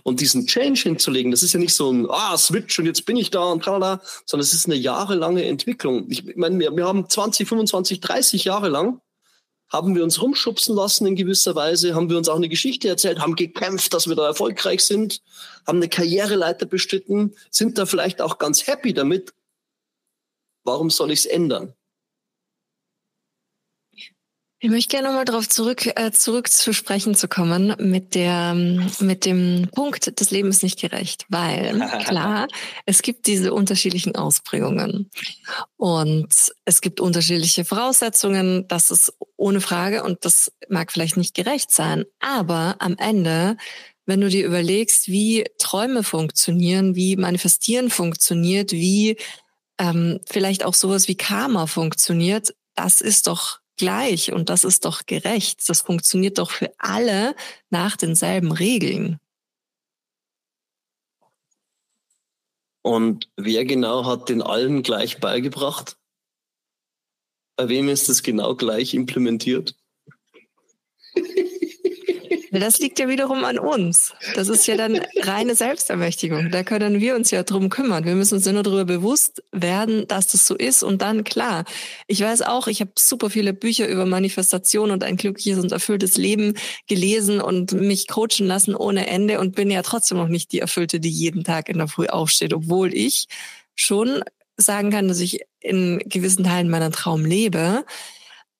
Und diesen Change hinzulegen, das ist ja nicht so ein ah, Switch und jetzt bin ich da und tralala, sondern es ist eine jahrelange Entwicklung. Ich meine, wir, wir haben 20, 25, 30 Jahre lang haben wir uns rumschubsen lassen in gewisser Weise, haben wir uns auch eine Geschichte erzählt, haben gekämpft, dass wir da erfolgreich sind, haben eine Karriereleiter bestritten, sind da vielleicht auch ganz happy damit. Warum soll ich es ändern? Ich möchte gerne nochmal darauf zurück, äh, zurück zu sprechen zu kommen mit der, mit dem Punkt, das Leben ist nicht gerecht, weil klar, es gibt diese unterschiedlichen Ausprägungen und es gibt unterschiedliche Voraussetzungen, das ist ohne Frage und das mag vielleicht nicht gerecht sein, aber am Ende wenn du dir überlegst, wie Träume funktionieren, wie Manifestieren funktioniert, wie ähm, vielleicht auch sowas wie Karma funktioniert, das ist doch gleich und das ist doch gerecht. Das funktioniert doch für alle nach denselben Regeln. Und wer genau hat den allen gleich beigebracht? Bei wem ist das genau gleich implementiert? Das liegt ja wiederum an uns. Das ist ja dann reine Selbstermächtigung. Da können wir uns ja drum kümmern. Wir müssen uns ja nur darüber bewusst werden, dass das so ist. Und dann, klar, ich weiß auch, ich habe super viele Bücher über Manifestation und ein glückliches und erfülltes Leben gelesen und mich coachen lassen ohne Ende und bin ja trotzdem noch nicht die Erfüllte, die jeden Tag in der Früh aufsteht, obwohl ich schon sagen kann, dass ich in gewissen Teilen meiner Traum lebe.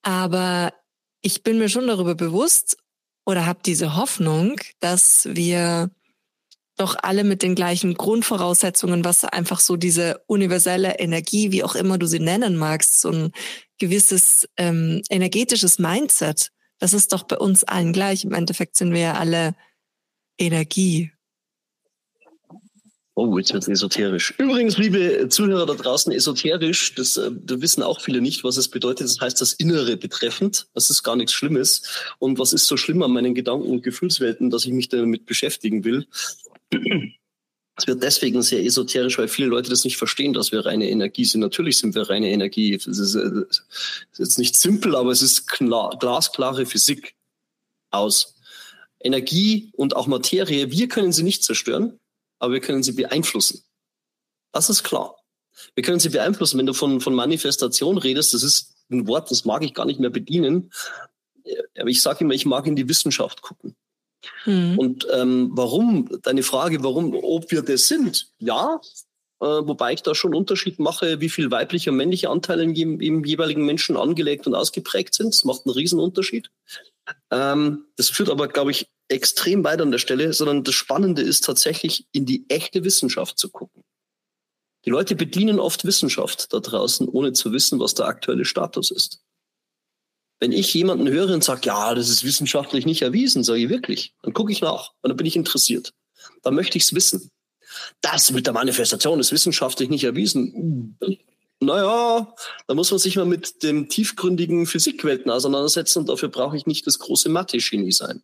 Aber ich bin mir schon darüber bewusst oder habe diese Hoffnung, dass wir doch alle mit den gleichen Grundvoraussetzungen, was einfach so diese universelle Energie, wie auch immer du sie nennen magst, so ein gewisses ähm, energetisches Mindset, das ist doch bei uns allen gleich. Im Endeffekt sind wir ja alle Energie. Oh, jetzt wird esoterisch. Übrigens, liebe Zuhörer da draußen, esoterisch, das, äh, das wissen auch viele nicht, was es bedeutet. Das heißt das Innere betreffend. Das ist gar nichts Schlimmes. Und was ist so schlimm an meinen Gedanken und Gefühlswelten, dass ich mich damit beschäftigen will? Es wird deswegen sehr esoterisch, weil viele Leute das nicht verstehen, dass wir reine Energie sind. Natürlich sind wir reine Energie. Es ist, äh, ist jetzt nicht simpel, aber es ist klar, glasklare Physik aus. Energie und auch Materie, wir können sie nicht zerstören aber wir können sie beeinflussen. Das ist klar. Wir können sie beeinflussen. Wenn du von, von Manifestation redest, das ist ein Wort, das mag ich gar nicht mehr bedienen. Aber ich sage immer, ich mag in die Wissenschaft gucken. Mhm. Und ähm, warum, deine Frage, warum, ob wir das sind, ja, äh, wobei ich da schon Unterschied mache, wie viel weibliche und männliche Anteile im, im jeweiligen Menschen angelegt und ausgeprägt sind. Das macht einen Riesenunterschied. Ähm, das führt aber, glaube ich, extrem weit an der Stelle, sondern das Spannende ist tatsächlich in die echte Wissenschaft zu gucken. Die Leute bedienen oft Wissenschaft da draußen, ohne zu wissen, was der aktuelle Status ist. Wenn ich jemanden höre und sage, ja, das ist wissenschaftlich nicht erwiesen, sage ich wirklich, dann gucke ich nach und dann bin ich interessiert. Dann möchte ich es wissen. Das mit der Manifestation ist wissenschaftlich nicht erwiesen. Naja, da muss man sich mal mit dem tiefgründigen Physikwelten auseinandersetzen und dafür brauche ich nicht das große Mathe-Genie sein.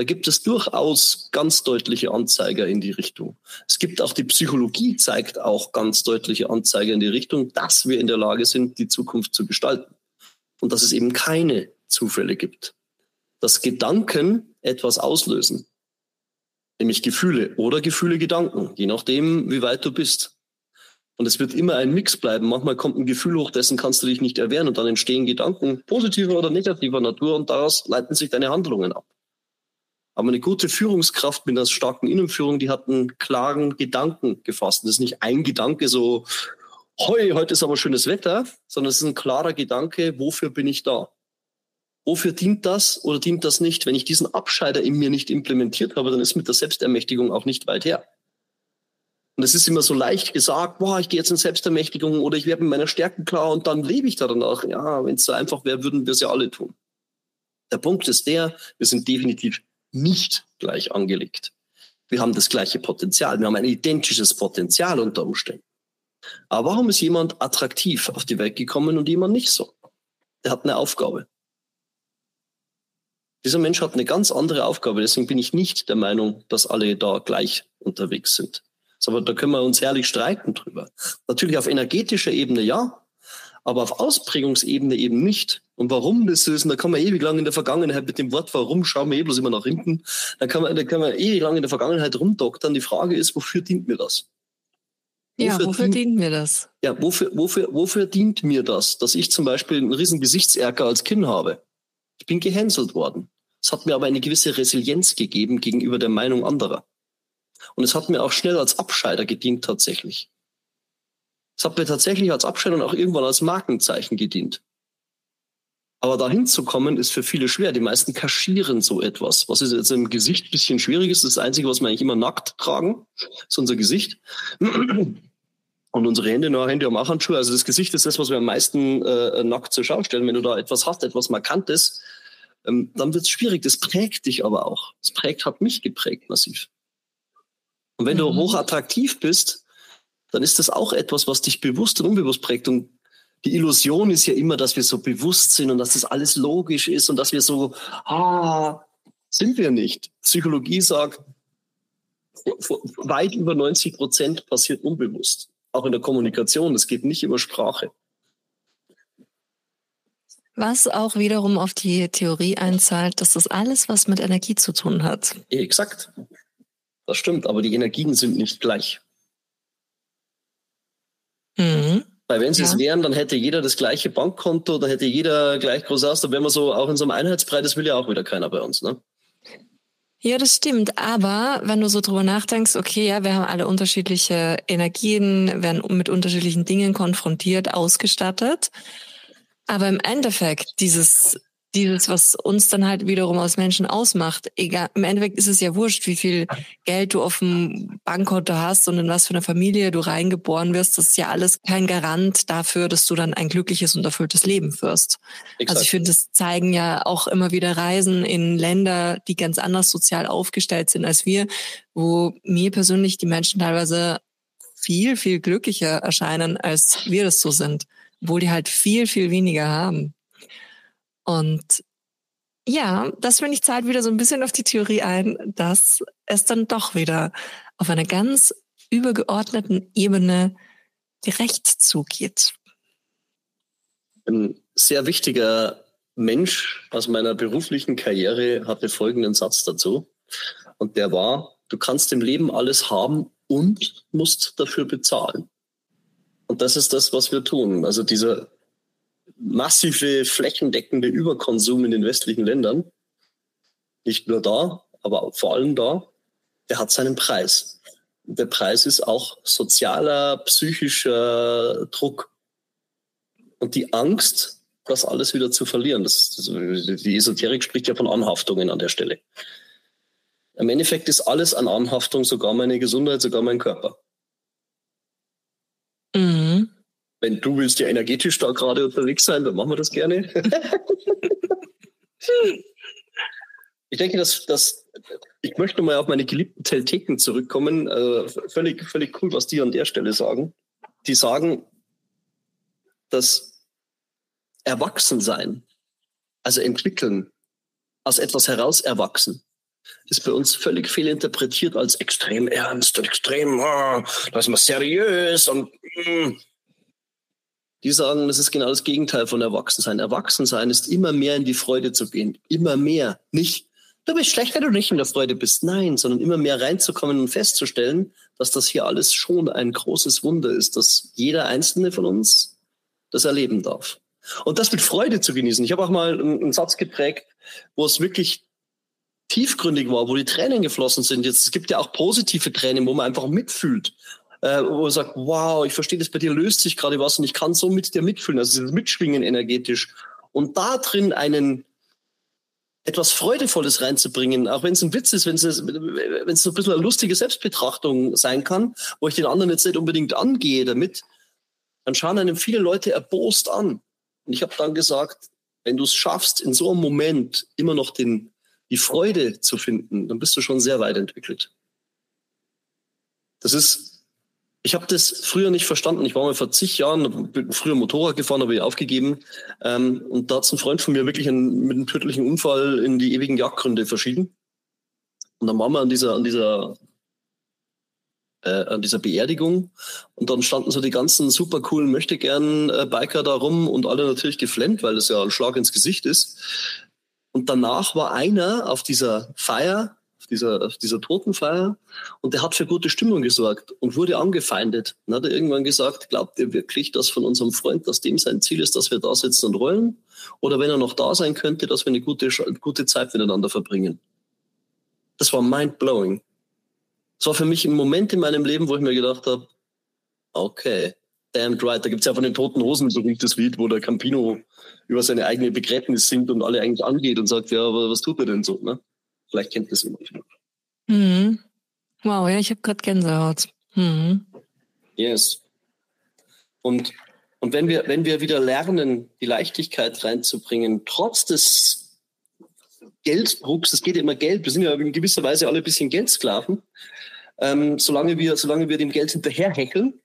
Da gibt es durchaus ganz deutliche Anzeiger in die Richtung. Es gibt auch die Psychologie zeigt auch ganz deutliche Anzeiger in die Richtung, dass wir in der Lage sind, die Zukunft zu gestalten. Und dass es eben keine Zufälle gibt. Dass Gedanken etwas auslösen. Nämlich Gefühle oder Gefühle, Gedanken, je nachdem, wie weit du bist. Und es wird immer ein Mix bleiben. Manchmal kommt ein Gefühl hoch, dessen kannst du dich nicht erwehren und dann entstehen Gedanken positiver oder negativer Natur und daraus leiten sich deine Handlungen ab. Aber eine gute Führungskraft mit einer starken Innenführung, die hat einen klaren Gedanken gefasst. Das ist nicht ein Gedanke so, hoi, heute ist aber schönes Wetter, sondern es ist ein klarer Gedanke, wofür bin ich da? Wofür dient das oder dient das nicht? Wenn ich diesen Abscheider in mir nicht implementiert habe, dann ist mit der Selbstermächtigung auch nicht weit her. Und es ist immer so leicht gesagt, boah, ich gehe jetzt in Selbstermächtigung oder ich werde mit meiner Stärken klar und dann lebe ich da danach. Ja, wenn es so einfach wäre, würden wir es ja alle tun. Der Punkt ist der, wir sind definitiv nicht gleich angelegt. Wir haben das gleiche Potenzial. Wir haben ein identisches Potenzial unter Umständen. Aber warum ist jemand attraktiv auf die Welt gekommen und jemand nicht so? Der hat eine Aufgabe. Dieser Mensch hat eine ganz andere Aufgabe. Deswegen bin ich nicht der Meinung, dass alle da gleich unterwegs sind. Aber da können wir uns herrlich streiten drüber. Natürlich auf energetischer Ebene ja, aber auf Ausprägungsebene eben nicht. Und warum das ist, und da kann man ewig lang in der Vergangenheit mit dem Wort warum schauen wir eh bloß immer nach hinten, da kann man, da kann man ewig lang in der Vergangenheit rumdoktern. Die Frage ist, wofür dient mir das? Wofür ja, wofür dient, dient mir das? Ja, wofür, wofür, wofür dient mir das, dass ich zum Beispiel einen riesen Gesichtserker als Kind habe? Ich bin gehänselt worden. Es hat mir aber eine gewisse Resilienz gegeben gegenüber der Meinung anderer. Und es hat mir auch schnell als Abscheider gedient tatsächlich. Es hat mir tatsächlich als Abscheider und auch irgendwann als Markenzeichen gedient. Aber dahin zu kommen, ist für viele schwer. Die meisten kaschieren so etwas. Was ist jetzt im Gesicht ein bisschen schwierig ist, das Einzige, was wir eigentlich immer nackt tragen, ist unser Gesicht. Und unsere Hände, na, Hände haben auch Handschuhe. Also das Gesicht ist das, was wir am meisten äh, nackt zur Schau stellen. Wenn du da etwas hast, etwas Markantes, ähm, dann wird es schwierig. Das prägt dich aber auch. Das prägt, hat mich geprägt massiv. Und wenn mhm. du hochattraktiv bist, dann ist das auch etwas, was dich bewusst und unbewusst prägt. Und die Illusion ist ja immer, dass wir so bewusst sind und dass das alles logisch ist und dass wir so, ah, sind wir nicht. Psychologie sagt, weit über 90 Prozent passiert unbewusst. Auch in der Kommunikation. Das geht nicht über Sprache. Was auch wiederum auf die Theorie einzahlt, dass das alles was mit Energie zu tun hat. Exakt. Das stimmt, aber die Energien sind nicht gleich. Mhm. Weil wenn sie ja. es wären, dann hätte jeder das gleiche Bankkonto, dann hätte jeder gleich groß aus, dann wären wir so auch in so einem Einheitsbrei, das will ja auch wieder keiner bei uns, ne? Ja, das stimmt. Aber wenn du so drüber nachdenkst, okay, ja, wir haben alle unterschiedliche Energien, werden mit unterschiedlichen Dingen konfrontiert, ausgestattet. Aber im Endeffekt, dieses dieses, was uns dann halt wiederum als Menschen ausmacht. Egal, im Endeffekt ist es ja wurscht, wie viel Geld du auf dem Bankkonto hast und in was für eine Familie du reingeboren wirst. Das ist ja alles kein Garant dafür, dass du dann ein glückliches und erfülltes Leben führst. Exakt. Also ich finde, das zeigen ja auch immer wieder Reisen in Länder, die ganz anders sozial aufgestellt sind als wir, wo mir persönlich die Menschen teilweise viel, viel glücklicher erscheinen, als wir das so sind, obwohl die halt viel, viel weniger haben. Und ja, das finde ich zahlt wieder so ein bisschen auf die Theorie ein, dass es dann doch wieder auf einer ganz übergeordneten Ebene gerecht zugeht. Ein sehr wichtiger Mensch aus meiner beruflichen Karriere hatte folgenden Satz dazu. Und der war, du kannst im Leben alles haben und musst dafür bezahlen. Und das ist das, was wir tun. Also dieser massive flächendeckende Überkonsum in den westlichen Ländern, nicht nur da, aber vor allem da, der hat seinen Preis. der Preis ist auch sozialer, psychischer Druck. Und die Angst, das alles wieder zu verlieren. Das, das, die Esoterik spricht ja von Anhaftungen an der Stelle. Im Endeffekt ist alles an Anhaftung, sogar meine Gesundheit, sogar mein Körper. Mhm. Wenn du willst ja energetisch da gerade unterwegs sein, dann machen wir das gerne. ich denke, dass, dass ich möchte mal auf meine geliebten Telteken zurückkommen. Äh, völlig, völlig cool, was die an der Stelle sagen. Die sagen, dass Erwachsensein, also entwickeln, aus etwas heraus erwachsen, ist bei uns völlig fehlinterpretiert als extrem ernst und extrem, oh, da ist man seriös und mm. Die sagen, das ist genau das Gegenteil von Erwachsensein. Erwachsensein ist immer mehr in die Freude zu gehen, immer mehr, nicht du bist schlecht, wenn du nicht in der Freude bist. Nein, sondern immer mehr reinzukommen und festzustellen, dass das hier alles schon ein großes Wunder ist, dass jeder einzelne von uns das erleben darf. Und das mit Freude zu genießen. Ich habe auch mal einen Satz geprägt, wo es wirklich tiefgründig war, wo die Tränen geflossen sind. Jetzt es gibt ja auch positive Tränen, wo man einfach mitfühlt, äh, wo man sagt, wow, ich verstehe das bei dir löst sich gerade was und ich kann so mit dir mitfühlen, also dieses Mitschwingen energetisch. Und da drin einen etwas Freudevolles reinzubringen, auch wenn es ein Witz ist, wenn es wenn es so ein bisschen eine lustige Selbstbetrachtung sein kann, wo ich den anderen jetzt nicht unbedingt angehe damit, dann schauen einem viele Leute erbost an. Und ich habe dann gesagt, wenn du es schaffst, in so einem Moment immer noch den, die Freude zu finden, dann bist du schon sehr weit entwickelt. Das ist ich habe das früher nicht verstanden. Ich war mal vor zig Jahren, bin früher Motorrad gefahren, habe ich aufgegeben. Ähm, und da hat ein Freund von mir wirklich einen, mit einem tödlichen Unfall in die ewigen Jagdgründe verschieden. Und dann waren wir an dieser, an dieser, äh, an dieser Beerdigung. Und dann standen so die ganzen super coolen Möchtegern-Biker da rum und alle natürlich geflennt, weil das ja ein Schlag ins Gesicht ist. Und danach war einer auf dieser Feier, dieser, auf dieser Totenfeier und der hat für gute Stimmung gesorgt und wurde angefeindet. Dann hat er irgendwann gesagt, glaubt ihr wirklich, dass von unserem Freund, dass dem sein Ziel ist, dass wir da sitzen und rollen? Oder wenn er noch da sein könnte, dass wir eine gute, gute Zeit miteinander verbringen? Das war mind-blowing. Das war für mich ein Moment in meinem Leben, wo ich mir gedacht habe, okay, damned right. Da gibt es ja von den Toten Hosen so das Lied, wo der Campino über seine eigene Begräbnis singt und alle eigentlich angeht und sagt, ja, aber was tut er denn so? Ne? Vielleicht kennt das jemand. Mhm. Wow, ja, ich habe gerade Gänsehaut. Mhm. Yes. Und, und wenn, wir, wenn wir wieder lernen, die Leichtigkeit reinzubringen, trotz des Gelddrucks, es geht ja immer Geld, wir sind ja in gewisser Weise alle ein bisschen Geldsklaven, ähm, solange, wir, solange wir dem Geld hinterherheckeln,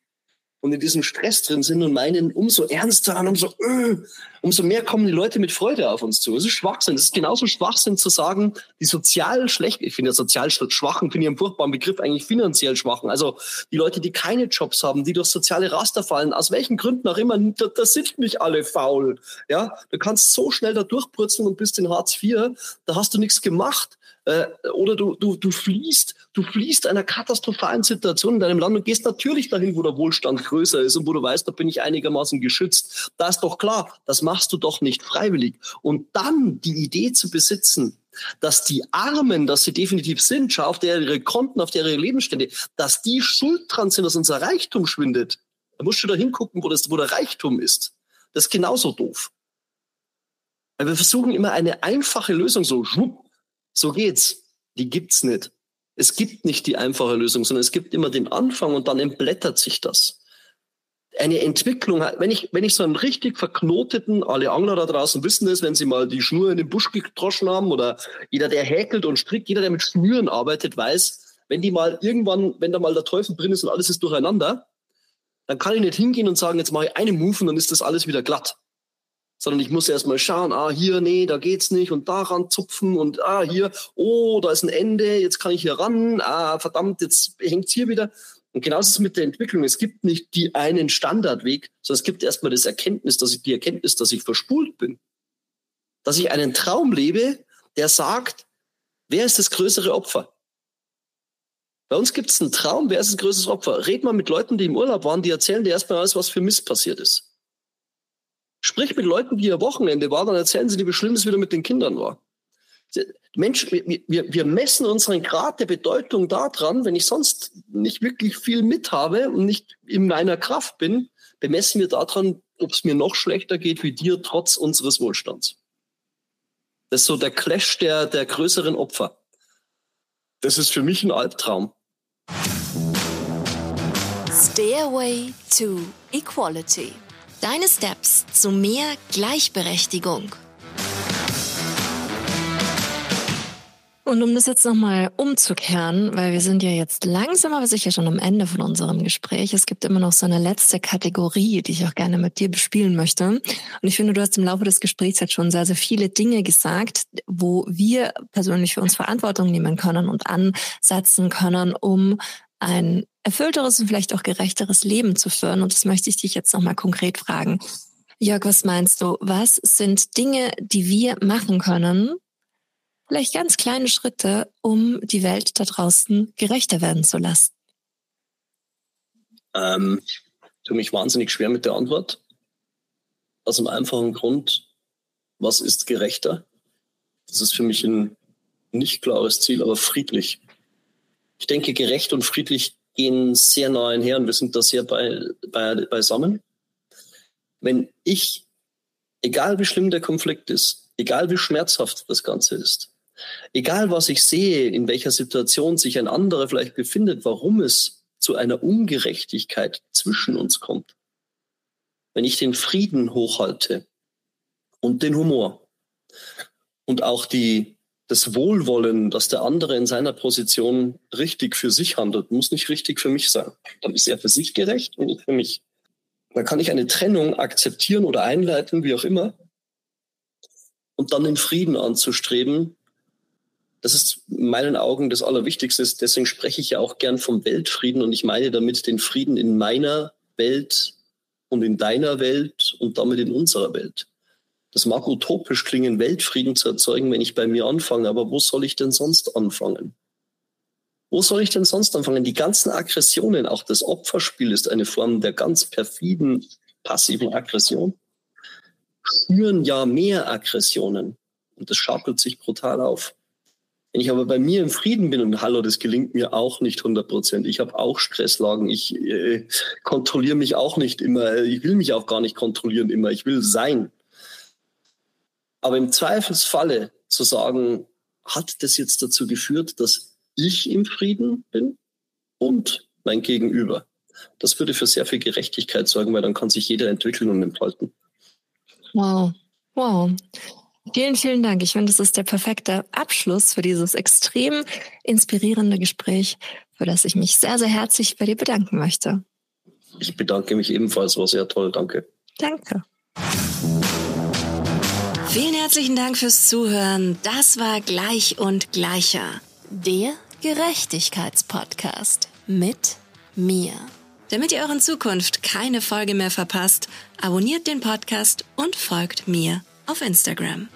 und in diesem Stress drin sind und meinen, umso ernster an, umso, öh, umso mehr kommen die Leute mit Freude auf uns zu. Das ist Schwachsinn. Das ist genauso Schwachsinn zu sagen, die sozial schlecht, ich finde ja sozial Schwachen, finde ich einen furchtbaren Begriff, eigentlich finanziell Schwachen. Also die Leute, die keine Jobs haben, die durch soziale Raster fallen, aus welchen Gründen auch immer, da, da sind nicht alle faul. Ja, du kannst so schnell da durchpurzeln und bist in Hartz IV, da hast du nichts gemacht. Äh, oder du, du, du fließt, du fließt einer katastrophalen Situation in deinem Land und gehst natürlich dahin, wo der Wohlstand größer ist und wo du weißt, da bin ich einigermaßen geschützt. Da ist doch klar, das machst du doch nicht freiwillig. Und dann die Idee zu besitzen, dass die Armen, dass sie definitiv sind, schau auf der ihre Konten, auf der ihre Lebensstände, dass die schuld dran sind, dass unser Reichtum schwindet. Da musst du da hingucken, wo, das, wo der Reichtum ist. Das ist genauso doof. Weil wir versuchen immer eine einfache Lösung, so schwupp, so geht's. Die gibt's nicht. Es gibt nicht die einfache Lösung, sondern es gibt immer den Anfang und dann entblättert sich das. Eine Entwicklung, wenn ich, wenn ich so einen richtig verknoteten, alle Angler da draußen wissen das, wenn sie mal die Schnur in den Busch gedroschen haben oder jeder, der häkelt und strickt, jeder, der mit Schnüren arbeitet, weiß, wenn die mal irgendwann, wenn da mal der Teufel drin ist und alles ist durcheinander, dann kann ich nicht hingehen und sagen, jetzt mache ich einen Move und dann ist das alles wieder glatt sondern ich muss erstmal schauen, ah, hier, nee, da geht's nicht und daran zupfen und ah, hier, oh, da ist ein Ende, jetzt kann ich hier ran, ah, verdammt, jetzt hängt's hier wieder. Und genauso ist es mit der Entwicklung. Es gibt nicht die einen Standardweg, sondern es gibt erstmal das Erkenntnis, dass ich die Erkenntnis, dass ich verspult bin. Dass ich einen Traum lebe, der sagt, wer ist das größere Opfer? Bei uns gibt es einen Traum, wer ist das größere Opfer? Red mal mit Leuten, die im Urlaub waren, die erzählen dir erstmal alles, was für Mist passiert ist. Sprich mit Leuten, die ihr Wochenende war, dann erzählen sie dir, wie schlimm es wieder mit den Kindern war. Mensch, wir, wir messen unseren Grad der Bedeutung daran, wenn ich sonst nicht wirklich viel mit habe und nicht in meiner Kraft bin, bemessen wir daran, ob es mir noch schlechter geht wie dir, trotz unseres Wohlstands. Das ist so der Clash der, der größeren Opfer. Das ist für mich ein Albtraum. Stairway to Equality. Deine Steps zu mehr Gleichberechtigung. Und um das jetzt nochmal umzukehren, weil wir sind ja jetzt langsam aber sicher schon am Ende von unserem Gespräch. Es gibt immer noch so eine letzte Kategorie, die ich auch gerne mit dir bespielen möchte. Und ich finde, du hast im Laufe des Gesprächs jetzt schon sehr, sehr viele Dinge gesagt, wo wir persönlich für uns Verantwortung nehmen können und ansetzen können, um ein erfüllteres und vielleicht auch gerechteres Leben zu führen. Und das möchte ich dich jetzt nochmal konkret fragen. Jörg, was meinst du? Was sind Dinge, die wir machen können, vielleicht ganz kleine Schritte, um die Welt da draußen gerechter werden zu lassen? Ähm, tue mich wahnsinnig schwer mit der Antwort. Aus einem einfachen Grund, was ist gerechter? Das ist für mich ein nicht klares Ziel, aber friedlich. Ich denke, gerecht und friedlich gehen sehr nah einher und wir sind da sehr bei, bei, beisammen. Wenn ich, egal wie schlimm der Konflikt ist, egal wie schmerzhaft das Ganze ist, Egal was ich sehe, in welcher Situation sich ein anderer vielleicht befindet, warum es zu einer Ungerechtigkeit zwischen uns kommt. Wenn ich den Frieden hochhalte und den Humor und auch die, das Wohlwollen, dass der andere in seiner Position richtig für sich handelt, muss nicht richtig für mich sein. Dann ist er für sich gerecht und nicht für mich. Dann kann ich eine Trennung akzeptieren oder einleiten, wie auch immer, und dann den Frieden anzustreben, das ist in meinen Augen das Allerwichtigste. Deswegen spreche ich ja auch gern vom Weltfrieden und ich meine damit den Frieden in meiner Welt und in deiner Welt und damit in unserer Welt. Das mag utopisch klingen, Weltfrieden zu erzeugen, wenn ich bei mir anfange, aber wo soll ich denn sonst anfangen? Wo soll ich denn sonst anfangen? Die ganzen Aggressionen, auch das Opferspiel ist eine Form der ganz perfiden, passiven Aggression, spüren ja mehr Aggressionen und das schaukelt sich brutal auf. Wenn ich aber bei mir im Frieden bin und hallo, das gelingt mir auch nicht 100 Prozent. Ich habe auch Stresslagen. Ich äh, kontrolliere mich auch nicht immer. Ich will mich auch gar nicht kontrollieren immer. Ich will sein. Aber im Zweifelsfalle zu sagen, hat das jetzt dazu geführt, dass ich im Frieden bin und mein Gegenüber? Das würde für sehr viel Gerechtigkeit sorgen, weil dann kann sich jeder entwickeln und entfalten. Wow. Wow. Vielen, vielen Dank. Ich finde, das ist der perfekte Abschluss für dieses extrem inspirierende Gespräch, für das ich mich sehr, sehr herzlich bei dir bedanken möchte. Ich bedanke mich ebenfalls, war sehr toll. Danke. Danke. Vielen herzlichen Dank fürs Zuhören. Das war Gleich und Gleicher, der Gerechtigkeitspodcast mit mir. Damit ihr euren Zukunft keine Folge mehr verpasst, abonniert den Podcast und folgt mir auf Instagram.